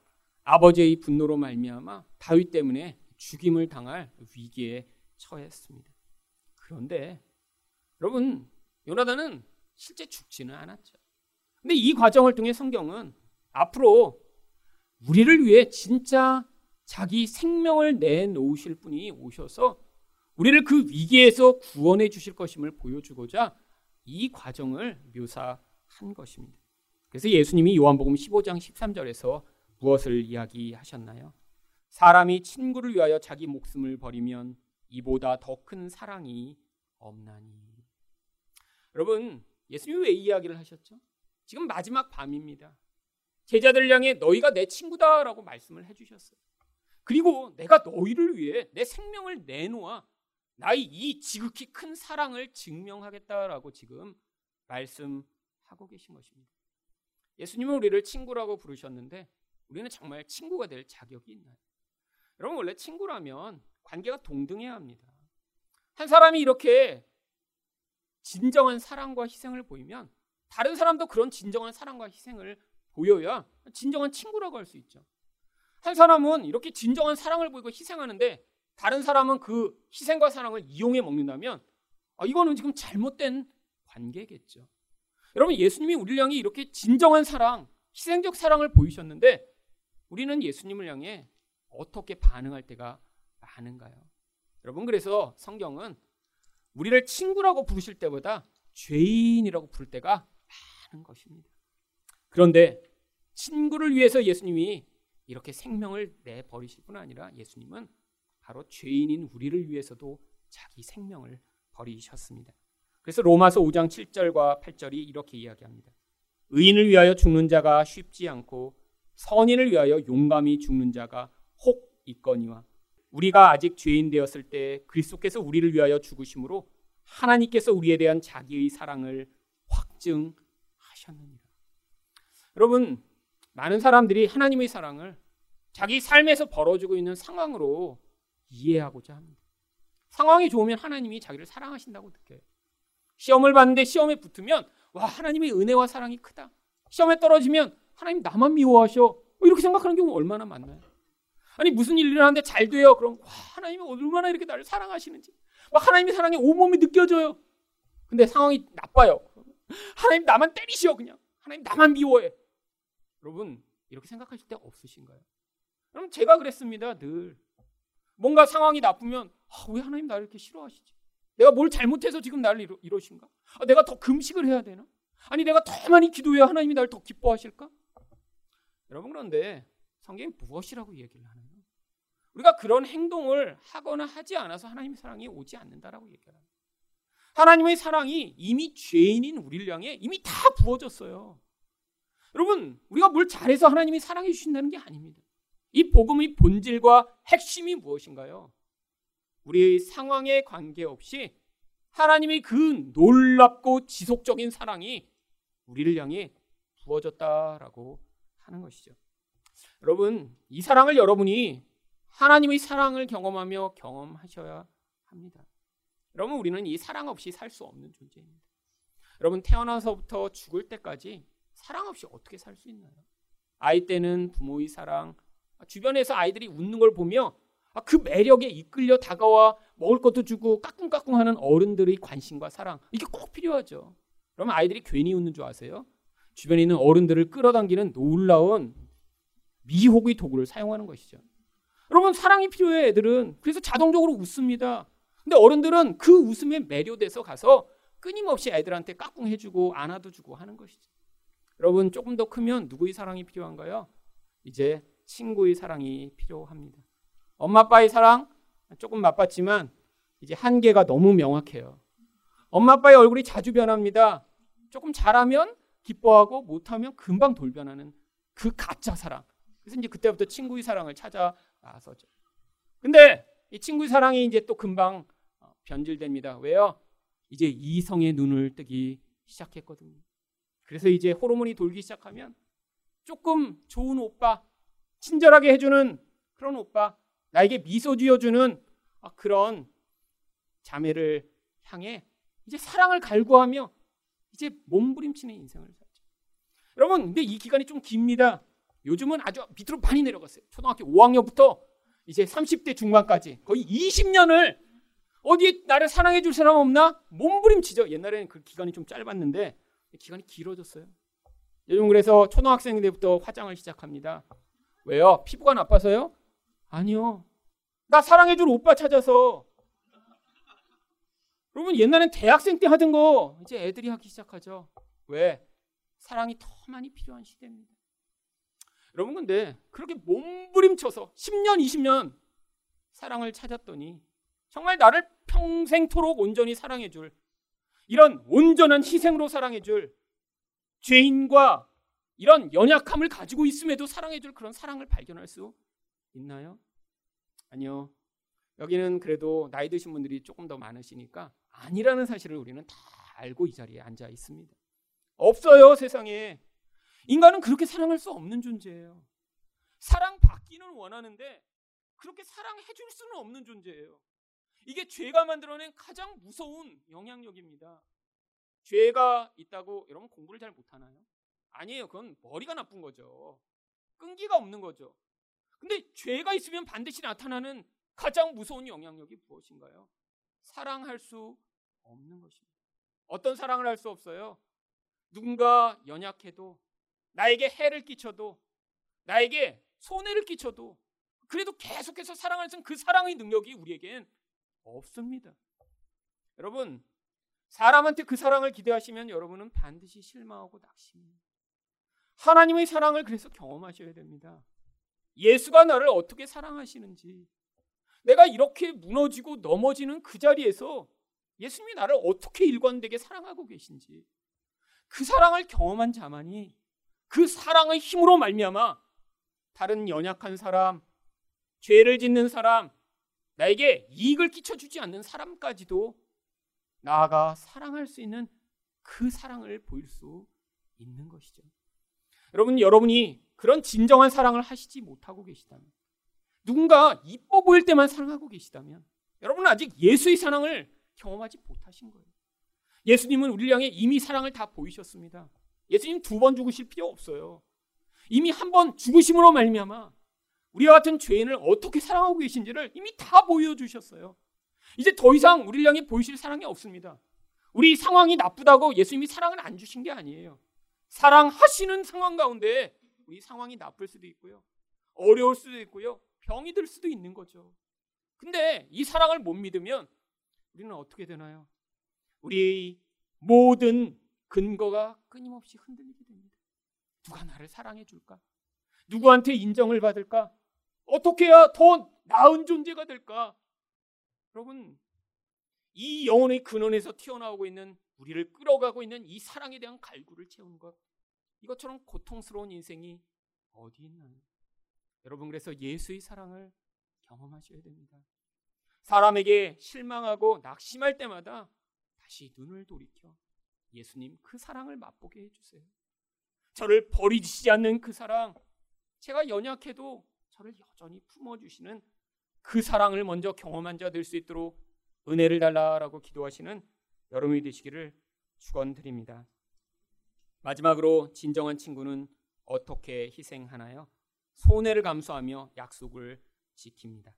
아버지의 분노로 말미암아 다윗 때문에 죽임을 당할 위기에 처했습니다. 그런데 여러분 요나단은 실제 죽지는 않았죠. 근데 이 과정을 통해 성경은 앞으로 우리를 위해 진짜 자기 생명을 내놓으실 분이 오셔서 우리를 그 위기에서 구원해 주실 것임을 보여주고자 이 과정을 묘사한 것입니다. 그래서 예수님이 요한복음 15장 13절에서 무엇을 이야기하셨나요? 사람이 친구를 위하여 자기 목숨을 버리면 이보다 더 큰 사랑이 없나니. 여러분, 예수님이 왜 이야기를 하셨죠? 지금 마지막 밤입니다. 제자들 향해 너희가 내 친구다라고 말씀을 해주셨어요. 그리고 내가 너희를 위해 내 생명을 내놓아 나의 이 지극히 큰 사랑을 증명하겠다라고 지금 말씀하고 계신 것입니다. 예수님은 우리를 친구라고 부르셨는데 우리는 정말 친구가 될 자격이 있나요? 여러분 원래 친구라면 관계가 동등해야 합니다. 한 사람이 이렇게 진정한 사랑과 희생을 보이면 다른 사람도 그런 진정한 사랑과 희생을 보여야 진정한 친구라고 할 수 있죠. 한 사람은 이렇게 진정한 사랑을 보이고 희생하는데 다른 사람은 그 희생과 사랑을 이용해 먹는다면 아, 이거는 지금 잘못된 관계겠죠. 여러분 예수님이 우리를 향해 이렇게 진정한 사랑, 희생적 사랑을 보이셨는데 우리는 예수님을 향해 어떻게 반응할 때가 많은가요? 여러분 그래서 성경은 우리를 친구라고 부르실 때보다 죄인이라고 부를 때가 많은 것입니다. 그런데 친구를 위해서 예수님이 이렇게 생명을 내 버리실 뿐 아니라 예수님은 바로 죄인인 우리를 위해서도 자기 생명을 버리셨습니다. 그래서 로마서 5장 7절과 8절이 이렇게 이야기합니다. 의인을 위하여 죽는 자가 쉽지 않고 선인을 위하여 용감히 죽는 자가 혹 있거니와 우리가 아직 죄인 되었을 때 그리스도께서 우리를 위하여 죽으심으로 하나님께서 우리에 대한 자기의 사랑을 확증하셨느니라. 여러분, 많은 사람들이 하나님의 사랑을 자기 삶에서 벌어지고 있는 상황으로 이해하고자 합니다. 상황이 좋으면 하나님이 자기를 사랑하신다고 느껴요. 시험을 봤는데 시험에 붙으면 와 하나님의 은혜와 사랑이 크다. 시험에 떨어지면 하나님 나만 미워하셔. 뭐 이렇게 생각하는 경우 얼마나 많나요? 아니 무슨 일을 하는데 잘 돼요. 그럼 와 하나님이 얼마나 이렇게 나를 사랑하시는지. 막 하나님의 사랑이 온몸이 느껴져요. 근데 상황이 나빠요. 하나님 나만 때리시오 그냥. 하나님 나만 미워해. 여러분 이렇게 생각하실 때 없으신가요? 그럼 제가 그랬습니다. 늘 뭔가 상황이 나쁘면 아, 왜 하나님 나를 이렇게 싫어하시지? 내가 뭘 잘못해서 지금 나를 이러, 이러신가? 아, 내가 더 금식을 해야 되나? 아니 내가 더 많이 기도해야 하나님이 나를 더 기뻐하실까? 여러분 그런데 성경이 무엇이라고 얘기를 하나요? 우리가 그런 행동을 하거나 하지 않아서 하나님의 사랑이 오지 않는다라고 얘기를 합니다. 하나님의 사랑이 이미 죄인인 우리를 향해 이미 다 부어졌어요. 여러분, 우리가 뭘 잘해서 하나님이 사랑해 주신다는 게 아닙니다. 이 복음의 본질과 핵심이 무엇인가요? 우리의 상황에 관계없이 하나님의 그 놀랍고 지속적인 사랑이 우리를 향해 부어졌다라고 하는 것이죠. 여러분, 이 사랑을 여러분이 하나님의 사랑을 경험하며 경험하셔야 합니다. 여러분, 우리는 이 사랑 없이 살 수 없는 존재입니다. 여러분, 태어나서부터 죽을 때까지 사랑 없이 어떻게 살 수 있나요? 아이 때는 부모의 사랑, 주변에서 아이들이 웃는 걸 보며 그 매력에 이끌려 다가와 먹을 것도 주고 까꿍까꿍 하는 어른들의 관심과 사랑 이게 꼭 필요하죠. 그러면 아이들이 괜히 웃는 줄 아세요? 주변에 있는 어른들을 끌어당기는 놀라운 미혹의 도구를 사용하는 것이죠. 여러분 사랑이 필요해 애들은 그래서 자동적으로 웃습니다. 근데 어른들은 그 웃음에 매료돼서 가서 끊임없이 애들한테 까꿍 해주고 안아도 주고 하는 것이죠. 여러분 조금 더 크면 누구의 사랑이 필요한가요? 이제 친구의 사랑이 필요합니다. 엄마 아빠의 사랑 조금 맛봤지만 이제 한계가 너무 명확해요. 엄마 아빠의 얼굴이 자주 변합니다. 조금 잘하면 기뻐하고 못하면 금방 돌변하는 그 가짜 사랑. 그래서 이제 그때부터 친구의 사랑을 찾아 나서죠. 근데 이 친구의 사랑이 이제 또 금방 어, 변질됩니다. 왜요? 이제 이성의 눈을 뜨기 시작했거든요. 그래서 이제 호르몬이 돌기 시작하면 조금 좋은 오빠, 친절하게 해주는 그런 오빠, 나에게 미소 지어주는 아, 그런 자매를 향해 이제 사랑을 갈구하며 이제 몸부림치는 인생을 살죠. 여러분, 근데 이 기간이 좀 깁니다. 요즘은 아주 밑으로 많이 내려갔어요. 초등학교 5학년부터 이제 30대 중반까지 거의 20년을 어디에 나를 사랑해 줄 사람 없나? 몸부림치죠. 옛날에는 그 기간이 좀 짧았는데 기간이 길어졌어요. 요즘 그래서 초등학생 때부터 화장을 시작합니다. 왜요? 피부가 나빠서요? 아니요. 나 사랑해 줄 오빠 찾아서. 여러분 옛날엔 대학생 때 하던 거 이제 애들이 하기 시작하죠. 왜? 사랑이 더 많이 필요한 시대입니다. 여러분 근데 그렇게 몸부림쳐서 10년, 20년 사랑을 찾았더니 정말 나를 평생토록 온전히 사랑해 줄 이런 온전한 희생으로 사랑해 줄 죄인과 이런 연약함을 가지고 있음에도 사랑해 줄 그런 사랑을 발견할 수 있나요? 아니요. 여기는 그래도 나이 드신 분들이 조금 더 많으시니까 아니라는 사실을 우리는 다 알고 이 자리에 앉아 있습니다. 없어요, 세상에. 인간은 그렇게 사랑할 수 없는 존재예요. 사랑받기는 원하는데 그렇게 사랑해 줄 수는 없는 존재예요. 이게 죄가 만들어낸 가장 무서운 영향력입니다. 죄가 있다고 여러분 공부를 잘 못하나요? 아니에요. 그건 머리가 나쁜 거죠. 끈기가 없는 거죠. 근데 죄가 있으면 반드시 나타나는 가장 무서운 영향력이 무엇인가요? 사랑할 수 없는 것입니다. 어떤 사랑을 할 수 없어요? 누군가 연약해도 나에게 해를 끼쳐도 나에게 손해를 끼쳐도 그래도 계속해서 사랑할 수그 사랑의 능력이 우리에겐 없습니다. 여러분, 사람한테 그 사랑을 기대하시면 여러분은 반드시 실망하고 낙심합니다. 하나님의 사랑을 그래서 경험하셔야 됩니다. 예수가 나를 어떻게 사랑하시는지, 내가 이렇게 무너지고 넘어지는 그 자리에서 예수님이 나를 어떻게 일관되게 사랑하고 계신지, 그 사랑을 경험한 자만이 그 사랑의 힘으로 말미암아 다른 연약한 사람, 죄를 짓는 사람, 나에게 이익을 끼쳐주지 않는 사람까지도 나아가 사랑할 수 있는 그 사랑을 보일 수 있는 것이죠. 여러분, 여러분이 그런 진정한 사랑을 하시지 못하고 계시다면, 누군가 이뻐 보일 때만 사랑하고 계시다면, 여러분은 아직 예수의 사랑을 경험하지 못하신 거예요. 예수님은 우리를 향해 이미 사랑을 다 보이셨습니다. 예수님 두 번 죽으실 필요 없어요. 이미 한 번 죽으심으로 말미암아 우리와 같은 죄인을 어떻게 사랑하고 계신지를 이미 다 보여주셨어요. 이제 더 이상 우리를 향해 보이실 사랑이 없습니다. 우리 상황이 나쁘다고 예수님이 사랑을 안 주신 게 아니에요. 사랑하시는 상황 가운데 우리 상황이 나쁠 수도 있고요. 어려울 수도 있고요. 병이 들 수도 있는 거죠. 근데 이 사랑을 못 믿으면 우리는 어떻게 되나요? 우리 모든 근거가 끊임없이 흔들리게 됩니다. 누가 나를 사랑해 줄까? 누구한테 인정을 받을까? 어떻게 해야 더 나은 존재가 될까? 여러분, 이 영혼의 근원에서 튀어나오고 있는 우리를 끌어가고 있는 이 사랑에 대한 갈구를 채우는 것. 이것처럼 고통스러운 인생이 어디 있나요? 여러분, 그래서 예수의 사랑을 경험하셔야 됩니다. 사람에게 실망하고 낙심할 때마다 다시 눈을 돌이켜 예수님 그 사랑을 맛보게 해주세요. 저를 버리시지 않는 그 사랑, 제가 연약해도 저를 여전히 품어주시는 그 사랑을 먼저 경험한 자 될 수 있도록 은혜를 달라라고 기도하시는 여러분이 되시기를 축원드립니다. 마지막으로 진정한 친구는 어떻게 희생하나요? 손해를 감수하며 약속을 지킵니다.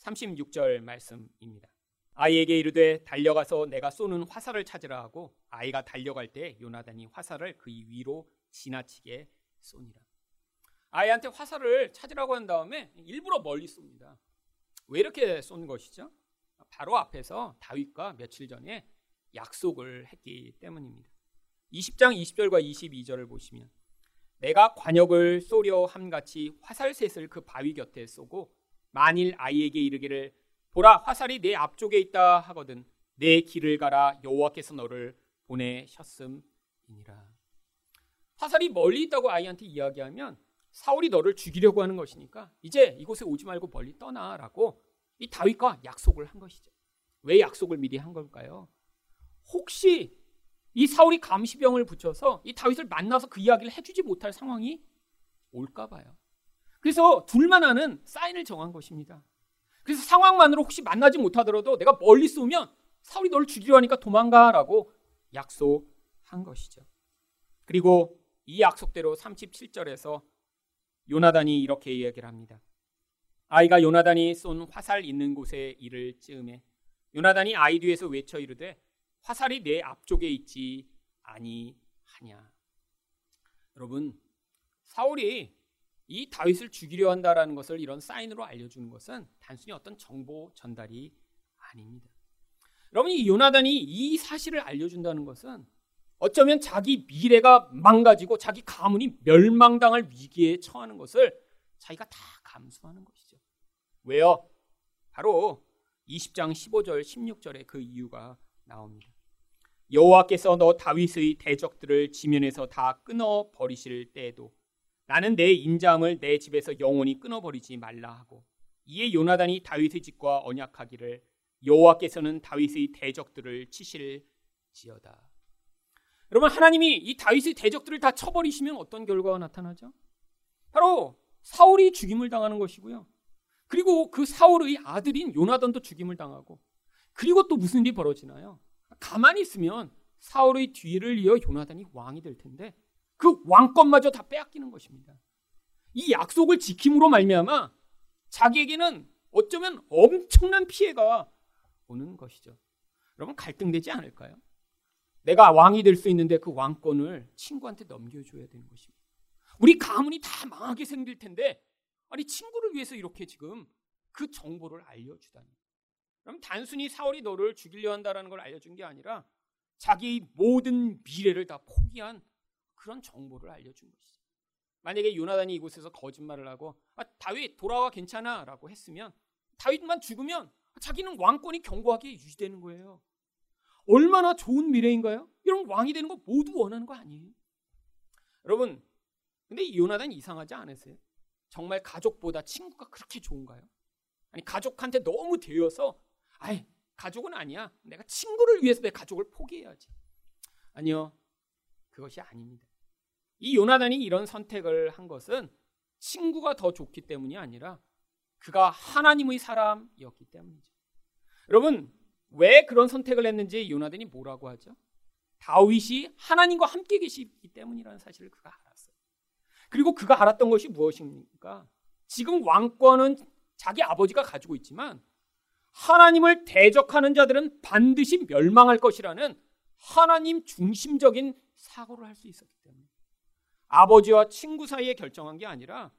36절 말씀입니다. 아이에게 이르되 달려가서 내가 쏘는 화살을 찾으라 하고 아이가 달려갈 때 요나단이 화살을 그 위로 지나치게 쏘니라. 아이한테 화살을 찾으라고 한 다음에 일부러 멀리 쏩니다. 왜 이렇게 쏜 것이죠? 바로 앞에서 다윗과 며칠 전에 약속을 했기 때문입니다. 20장 20절과 22절을 보시면 내가 관역을 쏘려 함같이 화살셋을 그 바위 곁에 쏘고 만일 아이에게 이르기를 보라 화살이 내 앞쪽에 있다 하거든 내 길을 가라 여호와께서 너를 보내셨음이니라. 화살이 멀리 있다고 아이한테 이야기하면 사울이 너를 죽이려고 하는 것이니까 이제 이곳에 오지 말고 멀리 떠나라고 이 다윗과 약속을 한 것이죠. 왜 약속을 미리 한 걸까요? 혹시 이 사울이 감시병을 붙여서 이 다윗을 만나서 그 이야기를 해주지 못할 상황이 올까 봐요. 그래서 둘만 아는 사인을 정한 것입니다. 그래서 상황만으로 혹시 만나지 못하더라도 내가 멀리 쏘면 사울이 널 죽이려 하니까 도망가라고 약속한 것이죠. 그리고 이 약속대로 37절에서 요나단이 이렇게 이야기를 합니다. 아이가 요나단이 쏜 화살 있는 곳에 이를 찌음해 요나단이 아이 뒤에서 외쳐 이르되 화살이 내 앞쪽에 있지 아니하냐. 여러분 사울이 이 다윗을 죽이려 한다라는 것을 이런 사인으로 알려주는 것은 단순히 어떤 정보 전달이 아닙니다. 여러분 이 요나단이 이 사실을 알려준다는 것은 어쩌면 자기 미래가 망가지고 자기 가문이 멸망당할 위기에 처하는 것을 자기가 다 감수하는 것이죠. 왜요? 바로 20장 15절 16절에 그 이유가 나옵니다. 여호와께서 너 다윗의 대적들을 지면에서 다 끊어 버리실 때에도 나는 내 인자함을 내 집에서 영원히 끊어 버리지 말라 하고 이에 요나단이 다윗의 집과 언약하기를 여호와께서는 다윗의 대적들을 치실지어다. 여러분 하나님이 이 다윗의 대적들을 다 쳐버리시면 어떤 결과가 나타나죠? 바로 사울이 죽임을 당하는 것이고요. 그리고 그 사울의 아들인 요나단도 죽임을 당하고 그리고 또 무슨 일이 벌어지나요? 가만히 있으면 사울의 뒤를 이어 요나단이 왕이 될 텐데 그 왕권마저 다 빼앗기는 것입니다. 이 약속을 지킴으로 말미암아 자기에게는 어쩌면 엄청난 피해가 오는 것이죠. 여러분 갈등되지 않을까요? 내가 왕이 될 수 있는데 그 왕권을 친구한테 넘겨줘야 되는 것입니다. 우리 가문이 다 망하게 생길 텐데 아니 친구를 위해서 이렇게 지금 그 정보를 알려주다니. 그럼 단순히 사울이 너를 죽이려 한다라는 걸 알려준 게 아니라 자기 모든 미래를 다 포기한 그런 정보를 알려준 것이죠. 만약에 요나단이 이곳에서 거짓말을 하고 아, 다윗 돌아와 괜찮아라고 했으면 다윗만 죽으면 자기는 왕권이 견고하게 유지되는 거예요. 얼마나 좋은 미래인가요? 이런 왕이 되는 거 모두 원하는 거 아니에요? 여러분, 근데 이 요나단 이상하지 않으세요? 정말 가족보다 친구가 그렇게 좋은가요? 아니 가족한테 너무 대여서 아이 가족은 아니야. 내가 친구를 위해서 내 가족을 포기해야지. 아니요. 그것이 아닙니다. 이 요나단이 이런 선택을 한 것은 친구가 더 좋기 때문이 아니라 그가 하나님의 사람이었기 때문이죠. 여러분, 왜 그런 선택을 했는지 요나단이 뭐라고 하죠? 다윗이 하나님과 함께 계시기 때문이라는 사실을 그가 알았어요. 그리고 그가 알았던 것이 무엇입니까? 지금 왕권은 자기 아버지가 가지고 있지만 하나님을 대적하는 자들은 반드시 멸망할 것이라는 하나님 중심적인 사고를 할 수 있었기 때문에 아버지와 친구 사이에 결정한 게 아니라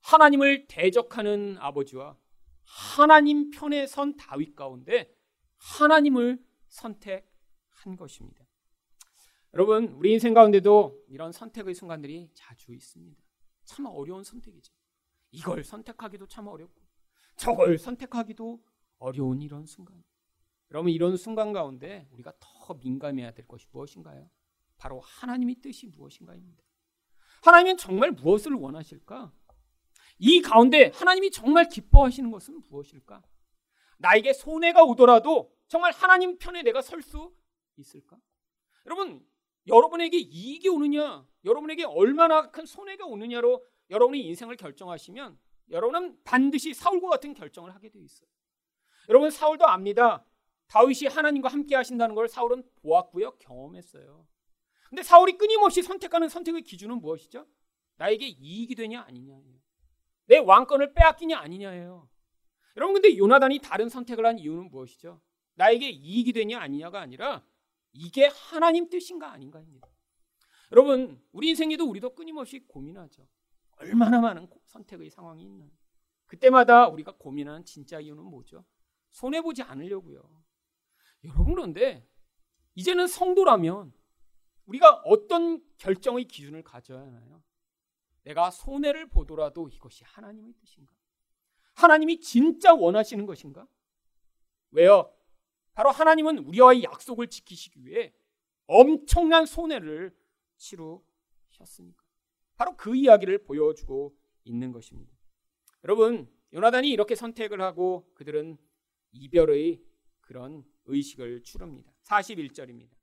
하나님을 대적하는 아버지와 하나님 편에 선 다윗 가운데 하나님을 선택한 것입니다. 여러분, 우리 인생 가운데도 이런 선택의 순간들이 자주 있습니다. 참 어려운 선택이죠. 이걸 선택하기도 참 어렵고, 저걸 선택하기도 어려운 이런 순간. 여러분, 이런 순간 가운데 우리가 더 민감해야 될 것이 무엇인가요? 바로 하나님의 뜻이 무엇인가입니다. 하나님은 정말 무엇을 원하실까? 이 가운데 하나님이 정말 기뻐하시는 것은 무엇일까? 나에게 손해가 오더라도 정말 하나님 편에 내가 설 수 있을까? 여러분, 여러분에게 이익이 오느냐, 여러분에게 얼마나 큰 손해가 오느냐로 여러분의 인생을 결정하시면 여러분은 반드시 사울과 같은 결정을 하게 되어 있어요. 여러분 사울도 압니다. 다윗이 하나님과 함께 하신다는 걸 사울은 보았고요, 경험했어요. 근데 사울이 끊임없이 선택하는 선택의 기준은 무엇이죠? 나에게 이익이 되냐 아니냐예요. 내 왕권을 빼앗기냐 아니냐예요. 여러분 근데 요나단이 다른 선택을 한 이유는 무엇이죠? 나에게 이익이 되냐 아니냐가 아니라 이게 하나님 뜻인가 아닌가입니다. 여러분 우리 인생에도 우리도 끊임없이 고민하죠. 얼마나 많은 선택의 상황이 있는. 그때마다 우리가 고민하는 진짜 이유는 뭐죠? 손해 보지 않으려고요. 여러분 그런데 이제는 성도라면 우리가 어떤 결정의 기준을 가져야 하나요? 내가 손해를 보더라도 이것이 하나님의 뜻인가? 하나님이 진짜 원하시는 것인가? 왜요? 바로 하나님은 우리와의 약속을 지키시기 위해 엄청난 손해를 치르셨으니까. 바로 그 이야기를 보여주고 있는 것입니다. 여러분, 요나단이 이렇게 선택을 하고 그들은 이별의 그런 의식을 추릅니다. 41절입니다.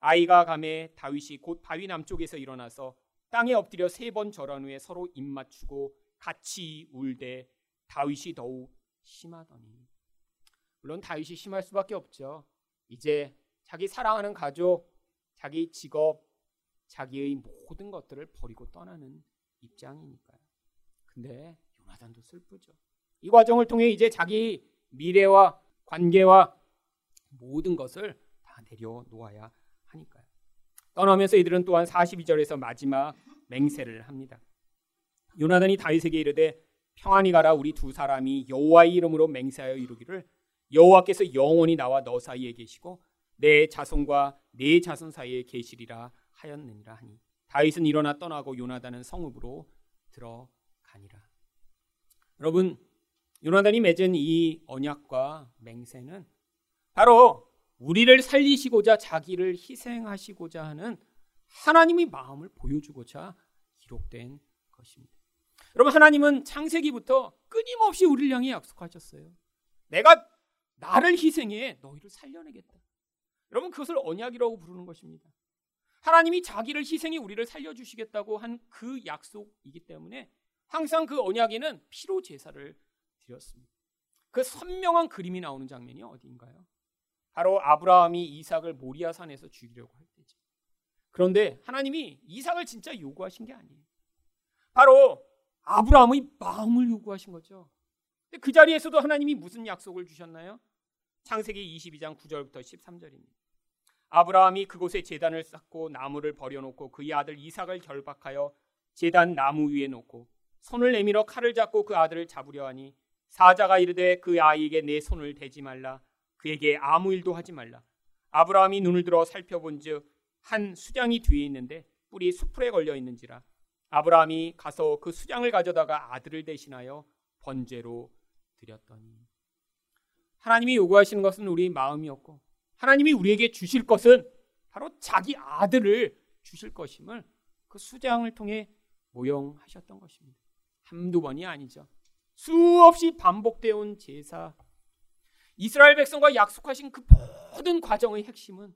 아이가 감에 다윗이 곧 바위 남쪽에서 일어나서 땅에 엎드려 세 번 절한 후에 서로 입 맞추고 같이 울되 다윗이 더욱 심하더니 물론 다윗이 심할 수밖에 없죠. 이제 자기 사랑하는 가족, 자기 직업, 자기의 모든 것들을 버리고 떠나는 입장이니까요. 근데 요나단도 슬프죠. 이 과정을 통해 이제 자기 미래와 관계와 모든 것을 다 내려놓아야 하니까요. 떠나면서 이들은 또한 42절에서 마지막 맹세를 합니다. 요나단이 다윗에게 이르되 평안히 가라 우리 두 사람이 여호와의 이름으로 맹세하여 이루기를 여호와께서 영원히 나와 너 사이에 계시고 내 자손과 내 자손 사이에 계시리라 하였느니라 하니 다윗은 일어나 떠나고 요나단은 성읍으로 들어가니라. 여러분 요나단이 맺은 이 언약과 맹세는 바로 우리를 살리시고자 자기를 희생하시고자 하는 하나님의 마음을 보여주고자 기록된 것입니다. 여러분 하나님은 창세기부터 끊임없이 우리를 향해 약속하셨어요. 내가 나를 희생해 너희를 살려내겠다. 여러분 그것을 언약이라고 부르는 것입니다. 하나님이 자기를 희생해 우리를 살려주시겠다고 한 그 약속이기 때문에 항상 그 언약에는 피로 제사를 드렸습니다. 그 선명한 그림이 나오는 장면이 어디인가요? 바로 아브라함이 이삭을 모리아 산에서 죽이려고 할 때죠. 그런데 하나님이 이삭을 진짜 요구하신 게 아니에요. 바로 아브라함의 마음을 요구하신 거죠. 근데 그 자리에서도 하나님이 무슨 약속을 주셨나요? 창세기 22장 9절부터 13절입니다. 아브라함이 그곳에 제단을 쌓고 나무를 버려놓고 그의 아들 이삭을 결박하여 제단 나무 위에 놓고 손을 내밀어 칼을 잡고 그 아들을 잡으려 하니 사자가 이르되 그 아이에게 내 손을 대지 말라 그에게 아무 일도 하지 말라 아브라함이 눈을 들어 살펴본즉 한 수장이 뒤에 있는데 뿔이 수풀에 걸려 있는지라 아브라함이 가서 그 수장을 가져다가 아들을 대신하여 번제로 드렸더니 하나님이 요구하시는 것은 우리 마음이었고 하나님이 우리에게 주실 것은 바로 자기 아들을 주실 것임을 그 수장을 통해 모형하셨던 것입니다. 한두 번이 아니죠. 수없이 반복되어 온 제사. 이스라엘 백성과 약속하신 그 모든 과정의 핵심은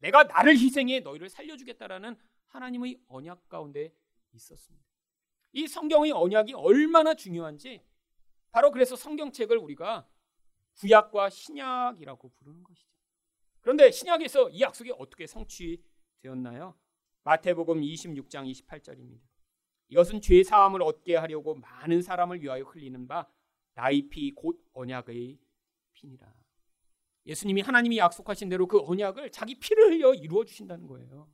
내가 나를 희생해 너희를 살려주겠다라는 하나님의 언약 가운데 있었습니다. 이 성경의 언약이 얼마나 중요한지 바로 그래서 성경책을 우리가 구약과 신약이라고 부르는 것이죠. 그런데 신약에서 이 약속이 어떻게 성취되었나요? 마태복음 26장 28절입니다. 이것은 죄 사함을 얻게 하려고 많은 사람을 위하여 흘리는 바 나의 피 곧 언약의 피니라. 예수님이 하나님이 약속하신 대로 그 언약을 자기 피를 흘려 이루어 주신다는 거예요.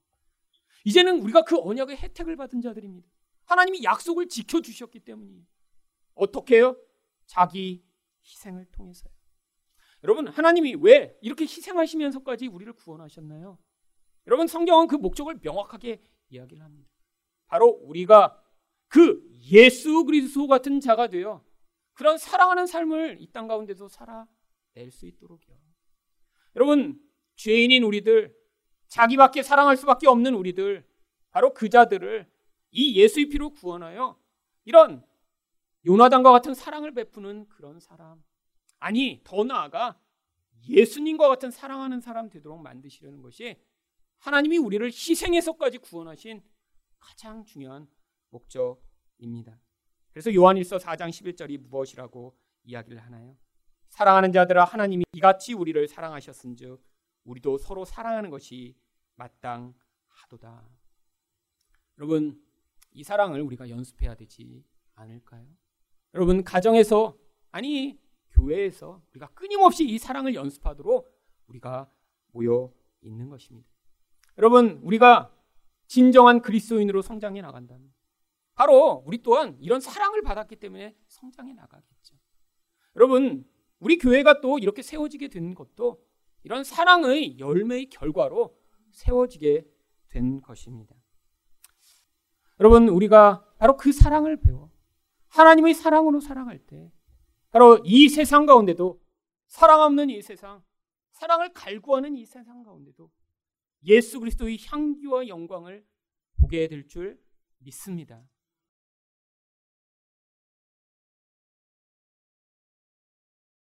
이제는 우리가 그 언약의 혜택을 받은 자들입니다. 하나님이 약속을 지켜 주셨기 때문이에요. 어떻게요? 자기 희생을 통해서요. 여러분, 하나님이 왜 이렇게 희생하시면서까지 우리를 구원하셨나요? 여러분, 성경은 그 목적을 명확하게 이야기를 합니다. 바로 우리가 그 예수 그리스도 같은 자가 되어 그런 사랑하는 삶을 이 땅 가운데서 살아 낼 수 있도록요. 여러분, 죄인인 우리들, 자기밖에 사랑할 수밖에 없는 우리들, 바로 그 자들을 이 예수의 피로 구원하여 이런 요나단과 같은 사랑을 베푸는 그런 사람. 아니, 더 나아가 예수님과 같은 사랑하는 사람 되도록 만드시려는 것이 하나님이 우리를 희생해서까지 구원하신 가장 중요한 목적입니다. 그래서 요한일서 4장 11절이 무엇이라고 이야기를 하나요? 사랑하는 자들아 하나님이 이같이 우리를 사랑하셨은즉 우리도 서로 사랑하는 것이 마땅하도다. 여러분 이 사랑을 우리가 연습해야 되지 않을까요? 여러분 가정에서 아니 교회에서 우리가 끊임없이 이 사랑을 연습하도록 우리가 모여 있는 것입니다. 여러분 우리가 진정한 그리스도인으로 성장해 나간다면 바로 우리 또한 이런 사랑을 받았기 때문에 성장해 나가겠죠. 여러분, 우리 교회가 또 이렇게 세워지게 된 것도 이런 사랑의 열매의 결과로 세워지게 된 것입니다. 여러분, 우리가 바로 그 사랑을 배워 하나님의 사랑으로 살아갈 때 바로 이 세상 가운데도 사랑 없는 이 세상, 사랑을 갈구하는 이 세상 가운데도 예수 그리스도의 향기와 영광을 보게 될 줄 믿습니다.